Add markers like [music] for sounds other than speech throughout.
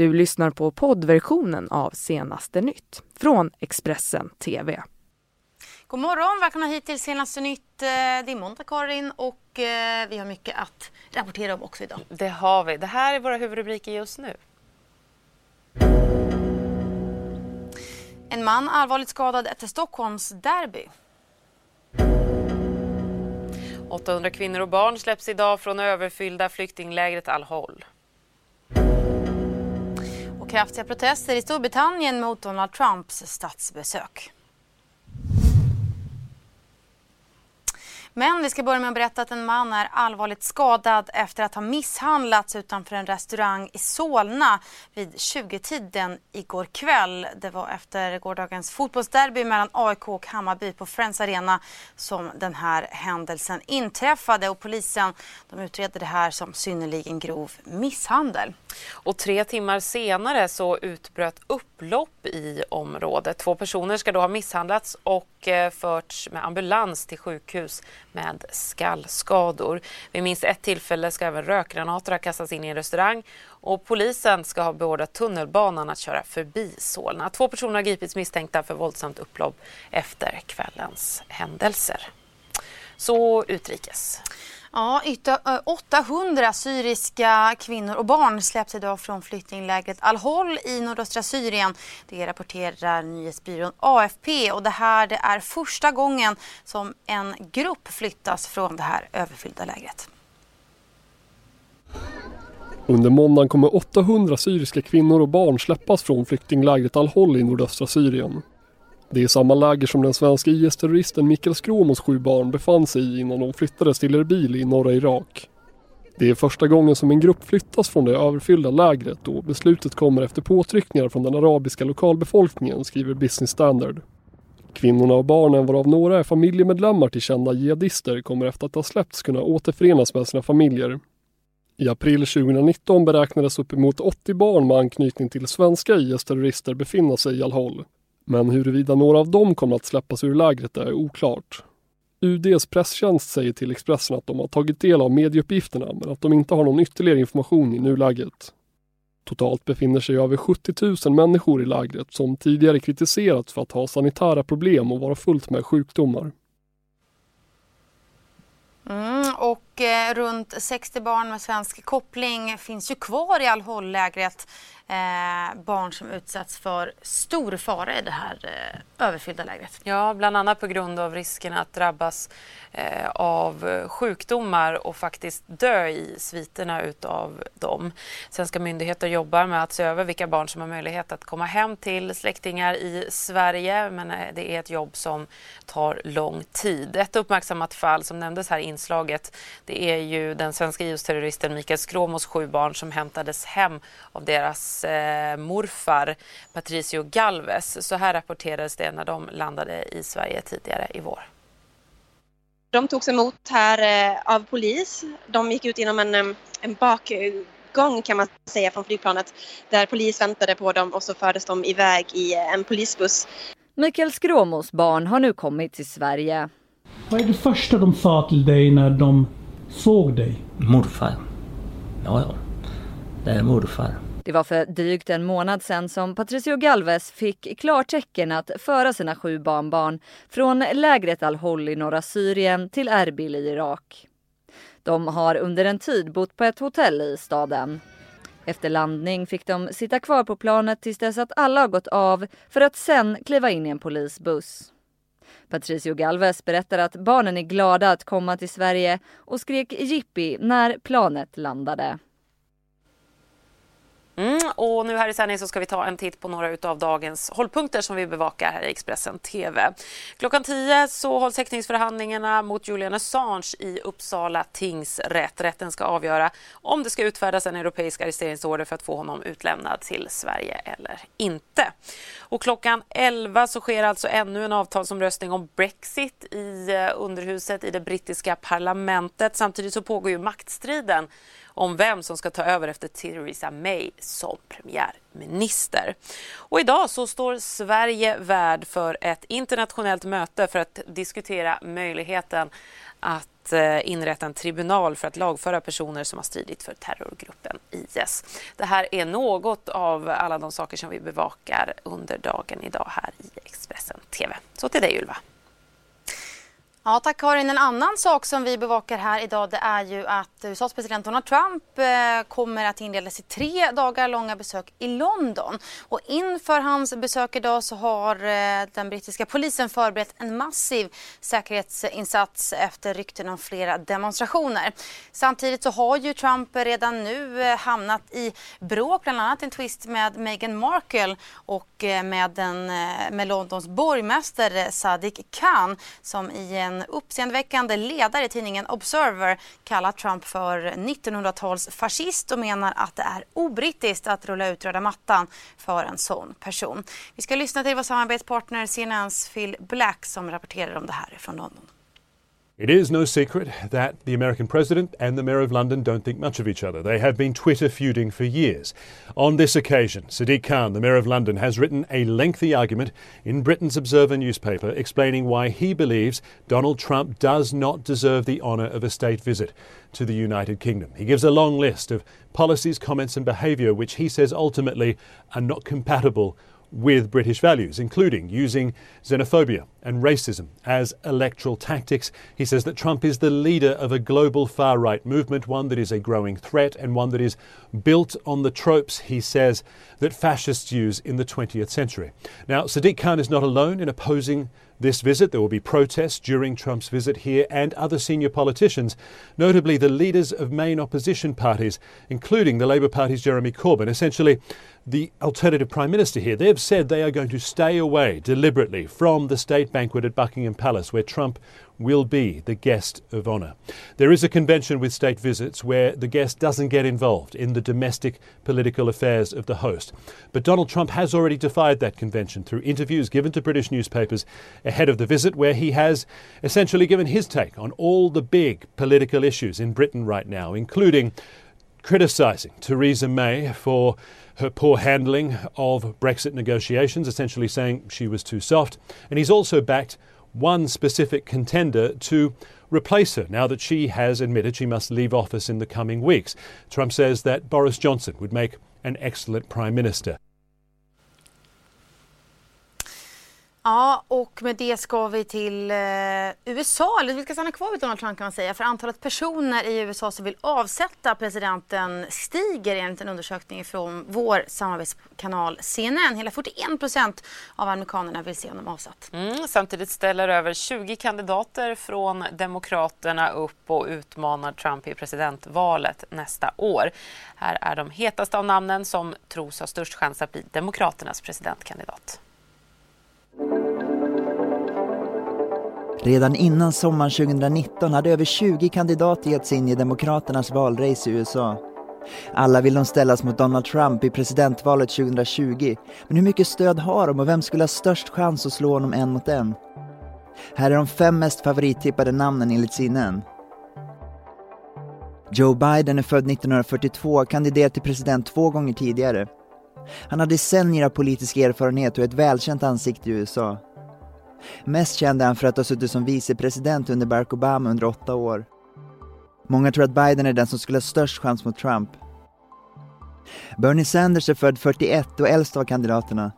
Du lyssnar på poddversionen av Senaste nytt från Expressen TV. God morgon, välkomna hit till Senaste nytt. Det är måndag Karin och eh, vi har mycket att rapportera om också idag. Det har vi. Det här är våra huvudrubriker just nu. En man allvarligt skadad efter Stockholms derby. 800 kvinnor och barn släpps idag från överfyllda flyktinglägret Al-Hol. Kraftiga protester i Storbritannien mot Donald Trumps statsbesök. Men vi ska börja med att berätta att en man är allvarligt skadad efter att ha misshandlats utanför en restaurang i Solna vid 20-tiden igår kväll. Det var efter gårdagens fotbollsderby mellan AIK och Hammarby på Friends Arena som den här händelsen inträffade och polisen de utreder det här som synnerligen grov misshandel. Och tre timmar senare så utbröt upplopp i området. Två personer ska då ha misshandlats och eh, förts med ambulans till sjukhus med skallskador. Vid minst ett tillfälle ska även rökgranater ha kastats in i en restaurang och polisen ska ha beordrat tunnelbanan att köra förbi Solna. Två personer har gripits misstänkta för våldsamt upplopp efter kvällens händelser. Så utrikes. Ja, 800 syriska kvinnor och barn släpps idag från flyktinglägret Al-Hol i nordöstra Syrien. Det rapporterar nyhetsbyrån AFP och det här det är första gången som en grupp flyttas från det här överfyllda lägret. Under måndagen kommer 800 syriska kvinnor och barn släppas från flyktinglägret Al-Hol i nordöstra Syrien. Det är samma läger som den svenska IS-terroristen Mikael Skråmos sju barn befann sig i innan de flyttades till Erbil i norra Irak. Det är första gången som en grupp flyttas från det överfyllda lägret och beslutet kommer efter påtryckningar från den arabiska lokalbefolkningen, skriver Business Standard. Kvinnorna och barnen, varav några är familjemedlemmar till kända jihadister, kommer efter att ha släppts kunna återförenas med sina familjer. I april 2019 beräknades uppemot 80 barn med anknytning till svenska IS-terrorister befinna sig i Al-Hol. Men huruvida några av dem kommer att släppas ur lägret är oklart. UDs presstjänst säger till Expressen att de har tagit del av medieuppgifterna men att de inte har någon ytterligare information i nuläget. Totalt befinner sig över 70 000 människor i lägret som tidigare kritiserats för att ha sanitära problem och vara fullt med sjukdomar. Mm, och eh, runt 60 barn med svensk koppling finns ju kvar i Al-Hol-lägret eh, barn som utsatts för stor fara i det här eh, överfyllda lägret. Ja, bland annat på grund av risken att drabbas eh, av sjukdomar och faktiskt dö i sviterna utav dem. Svenska myndigheter jobbar med att se över vilka barn som har möjlighet att komma hem till släktingar i Sverige men eh, det är ett jobb som tar lång tid. Ett uppmärksammat fall som nämndes här i inslaget det är ju den svenska IS-terroristen Mikael Skråmos sju barn som hämtades hem av deras eh, morfar Patricio Galvez. Så här rapporterades det när de landade i Sverige tidigare i vår. De togs emot här eh, av polis. De gick ut genom en, eh, en bakgång kan man säga från flygplanet där polis väntade på dem och så fördes de iväg i eh, en polisbuss. Mikael Skråmos barn har nu kommit till Sverige. Vad är det första de sa till dig när de såg dig? Morfar. Ja, ja. Det är morfar. Det var för drygt en månad sedan som Patricio Galvez fick klartecken att föra sina sju barnbarn från lägret Al-Hol i norra Syrien till Erbil i Irak. De har under en tid bott på ett hotell i staden. Efter landning fick de sitta kvar på planet tills dess att alla har gått av för att sen kliva in i en polisbuss. Patricio Galvez berättar att barnen är glada att komma till Sverige och skrek jippi när planet landade. Och nu här i sändning så ska vi ta en titt på några av dagens hållpunkter som vi bevakar här i Expressen TV. Klockan 10 så hålls häktningsförhandlingarna mot Julian Assange i Uppsala tingsrätt. Rätten ska avgöra om det ska utfärdas en europeisk arresteringsorder för att få honom utlämnad till Sverige eller inte. Och klockan 11 så sker alltså ännu en avtalsomröstning om Brexit i eh, underhuset i det brittiska parlamentet. Samtidigt så pågår ju maktstriden om vem som ska ta över efter Theresa May som premiärminister. Och idag så står Sverige värd för ett internationellt möte för att diskutera möjligheten att eh, inrätta en tribunal för att lagföra personer som har stridit för terrorgruppen IS. Det här är något av alla de saker som vi bevakar under dagen idag här i Expressen TV. Så till dig Ylva. Ja, tack Karin. En annan sak som vi bevakar här idag det är ju att USAs president Donald Trump eh, kommer att inleda sitt tre dagar långa besök i London. Och inför hans besök idag så har eh, den brittiska polisen förberett en massiv säkerhetsinsats efter rykten om flera demonstrationer. Samtidigt så har ju Trump redan nu eh, hamnat i bråk, bland annat en twist med Meghan Markle och med, den, med Londons borgmästare Sadiq Khan som i en uppseendeväckande ledare i tidningen Observer kallar Trump för 1900-talsfascist och menar att det är obrittiskt att rulla ut röda mattan för en sån person. Vi ska lyssna till vår samarbetspartner CNNs Phil Black som rapporterar om det här från London. It is no secret that the American president and the mayor of London don't think much of each other. They have been Twitter feuding for years. On this occasion, Sadiq Khan, the mayor of London, has written a lengthy argument in Britain's Observer newspaper explaining why he believes Donald Trump does not deserve the honour of a state visit to the United Kingdom. He gives a long list of policies, comments, and behaviour which he says ultimately are not compatible with British values, including using xenophobia and racism as electoral tactics. He says that Trump is the leader of a global far right movement, one that is a growing threat and one that is built on the tropes, he says, that fascists use in the 20th century. Now, Sadiq Khan is not alone in opposing this visit. There will be protests during Trump's visit here, and other senior politicians, notably the leaders of main opposition parties, including the Labour Party's Jeremy Corbyn, essentially the alternative prime minister here. They have said they are going to stay away deliberately from the state banquet at Buckingham Palace, where Trump will be the guest of honour. There is a convention with state visits where the guest doesn't get involved in the domestic political affairs of the host. But Donald Trump has already defied that convention through interviews given to British newspapers ahead of the visit, where he has essentially given his take on all the big political issues in Britain right now, including criticising Theresa May for her poor handling of Brexit negotiations, essentially saying she was too soft. And he's also backed one specific contender to replace her now that she has admitted she must leave office in the coming weeks. Trump says that Boris Johnson would make an excellent prime minister. Ja, och med det ska vi till eh, USA, eller vi ska stanna kvar vid Donald Trump kan man säga. För antalet personer i USA som vill avsätta presidenten stiger enligt en undersökning från vår samarbetskanal CNN. Hela 41 procent av amerikanerna vill se honom avsatt. Mm, samtidigt ställer över 20 kandidater från Demokraterna upp och utmanar Trump i presidentvalet nästa år. Här är de hetaste av namnen som tros ha störst chans att bli Demokraternas presidentkandidat. Redan innan sommaren 2019 hade över 20 kandidater gett sig in i Demokraternas valrace i USA. Alla vill de ställas mot Donald Trump i presidentvalet 2020. Men hur mycket stöd har de och vem skulle ha störst chans att slå honom en mot en? Här är de fem mest favorittippade namnen enligt sinnen. Joe Biden är född 1942 och kandiderat till president två gånger tidigare. Han har decennier av politisk erfarenhet och är ett välkänt ansikte i USA. Mest känd är han för att ha suttit som vicepresident under Barack Obama under åtta år. Många tror att Biden är den som skulle ha störst chans mot Trump. Bernie Sanders är född 41 och äldst av kandidaterna.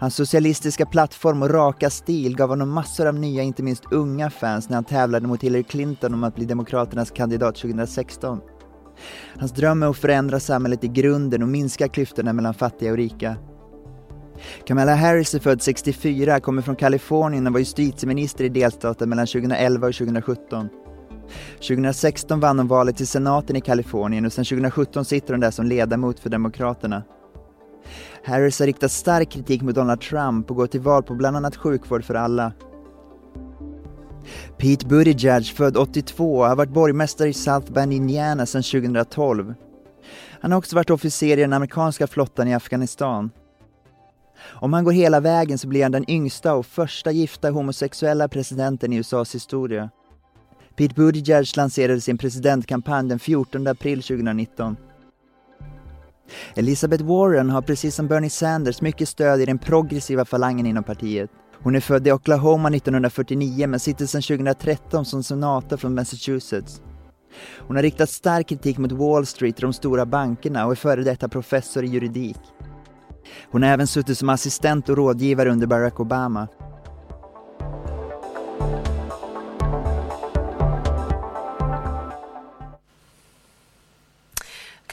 Hans socialistiska plattform och raka stil gav honom massor av nya, inte minst unga fans när han tävlade mot Hillary Clinton om att bli Demokraternas kandidat 2016. Hans dröm är att förändra samhället i grunden och minska klyftorna mellan fattiga och rika. Kamala Harris är född 64, kommer från Kalifornien och var justitieminister i delstaten mellan 2011 och 2017. 2016 vann hon valet till senaten i Kalifornien och sedan 2017 sitter hon där som ledamot för Demokraterna. Harris har riktat stark kritik mot Donald Trump och går till val på bland annat sjukvård för alla. Pete Buttigieg, född 82, har varit borgmästare i South Bend, Indiana sedan 2012. Han har också varit officer i den amerikanska flottan i Afghanistan. Om han går hela vägen så blir han den yngsta och första gifta homosexuella presidenten i USAs historia. Pete Buttigieg lanserade sin presidentkampanj den 14 april 2019. Elizabeth Warren har precis som Bernie Sanders mycket stöd i den progressiva falangen inom partiet. Hon är född i Oklahoma 1949 men sitter sedan 2013 som senator från Massachusetts. Hon har riktat stark kritik mot Wall Street och de stora bankerna och är före detta professor i juridik. Hon har även suttit som assistent och rådgivare under Barack Obama.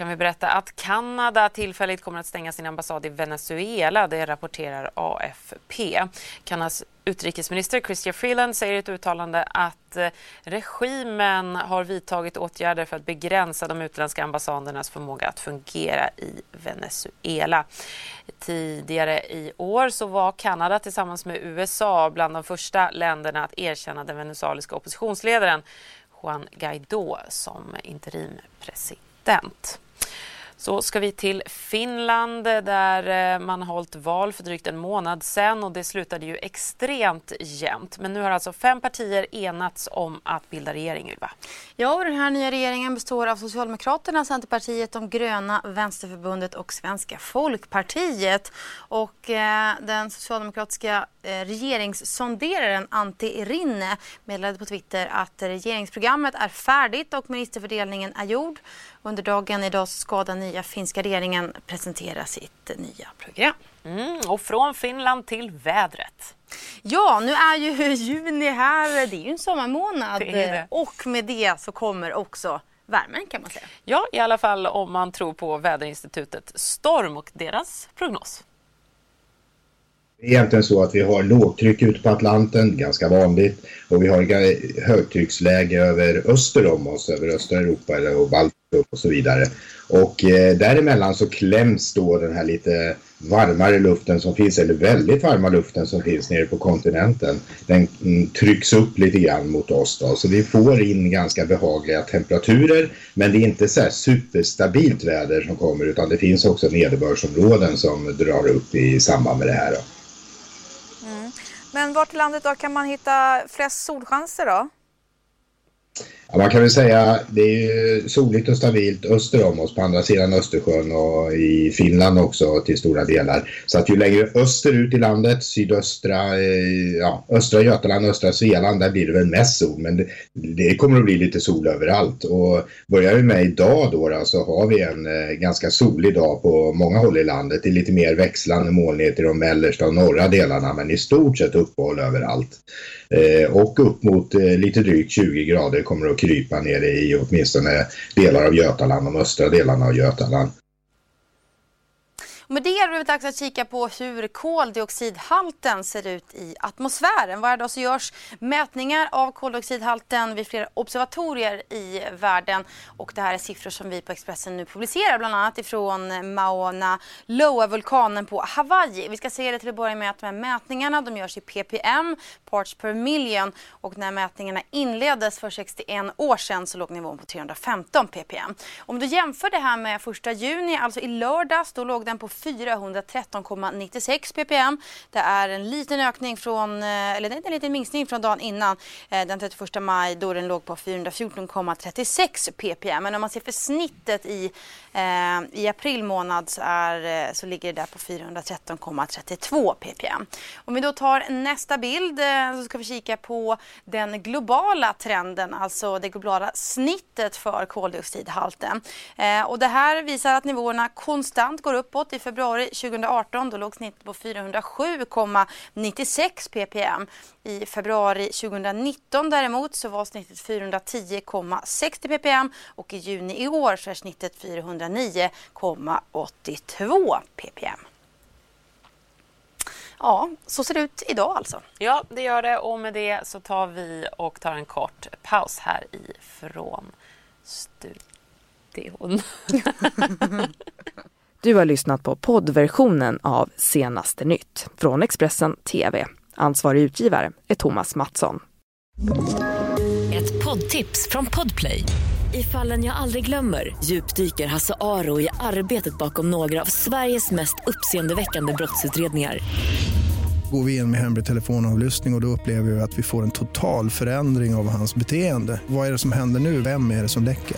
Kan vi berätta att Kanada tillfälligt kommer att stänga sin ambassad i Venezuela. Det rapporterar AFP. Kanadas utrikesminister Christian Freeland säger i ett uttalande att eh, regimen har vidtagit åtgärder för att begränsa de utländska ambassadernas förmåga att fungera i Venezuela. Tidigare i år så var Kanada tillsammans med USA bland de första länderna att erkänna den venezueliska oppositionsledaren Juan Guaidó som interimpresident. Så ska vi till Finland där eh, man har hållit val för drygt en månad sedan och det slutade ju extremt jämnt. Men nu har alltså fem partier enats om att bilda regering, Ylva. Ja, och den här nya regeringen består av Socialdemokraterna, Centerpartiet, De gröna, Vänsterförbundet och Svenska folkpartiet. Och eh, den socialdemokratiska regeringssonderaren Antti Rinne meddelade på Twitter att regeringsprogrammet är färdigt och ministerfördelningen är gjord. Under dagen idag ska den nya finska regeringen presentera sitt nya program. Mm, och från Finland till vädret. Ja, nu är ju [laughs] juni här. Det är ju en sommarmånad. Det och med det så kommer också värmen kan man säga. Ja, i alla fall om man tror på väderinstitutet Storm och deras prognos. Det är egentligen så att vi har lågtryck ute på Atlanten, ganska vanligt, och vi har högtrycksläge över öster om oss, över östra Europa och Baltikum och så vidare. Och eh, däremellan så kläms då den här lite varmare luften som finns, eller väldigt varma luften som finns nere på kontinenten. Den mm, trycks upp lite grann mot oss då, så vi får in ganska behagliga temperaturer. Men det är inte så här superstabilt väder som kommer utan det finns också nederbördsområden som drar upp i samband med det här. Då. Men vart i landet då kan man hitta flest solchanser då? Ja, man kan väl säga det är soligt och stabilt öster om oss på andra sidan Östersjön och i Finland också till stora delar. Så att ju längre österut i landet, sydöstra, eh, ja, östra Götaland, östra Svealand, där blir det väl mest sol. Men det, det kommer att bli lite sol överallt. Och börjar vi med idag då, då så har vi en eh, ganska solig dag på många håll i landet. Det är lite mer växlande molnighet i de mellersta och norra delarna men i stort sett uppehåll överallt. Eh, och upp mot eh, lite drygt 20 grader kommer att krypa ner i åtminstone delar av Götaland, de östra delarna av Götaland. Med det är det dags att kika på hur koldioxidhalten ser ut i atmosfären. Varje dag så görs mätningar av koldioxidhalten vid flera observatorier i världen. Och det här är siffror som vi på Expressen nu publicerar, bland annat ifrån Mauna Loa-vulkanen på Hawaii. Vi ska se det till att börja med att de här mätningarna de görs i ppm, parts per million. Och när mätningarna inleddes för 61 år sedan så låg nivån på 315 ppm. Om du jämför det här med första juni, alltså i lördags, då låg den på 413,96 ppm. Det är en liten ökning från, eh, eller det är en liten minskning från dagen innan eh, den 31 maj då den låg på 414,36 ppm. Men om man ser för snittet i, eh, i april månad så, är, eh, så ligger det där på 413,32 ppm. Om vi då tar nästa bild så ska vi kika på den globala trenden, alltså det globala snittet för koldioxidhalten. Och det här visar att nivåerna konstant går uppåt i februari 2018 då låg snittet på 407,96 ppm. I februari 2019 däremot så var snittet 410,60 ppm och i juni i år så är snittet 409,82 ppm. Ja, så ser det ut idag alltså. Ja, det gör det och med det så tar vi och tar en kort paus här ifrån studion. [laughs] Du har lyssnat på poddversionen av Senaste nytt från Expressen TV. Ansvarig utgivare är Thomas Mattsson. Ett poddtips från Podplay. I fallen jag aldrig glömmer djupdyker Hasse Aro i arbetet bakom några av Sveriges mest uppseendeväckande brottsutredningar Går vi in med hemlig telefonavlyssning och, och då upplever vi att vi får en total förändring av hans beteende. Vad är det som händer nu? Vem är det som läcker?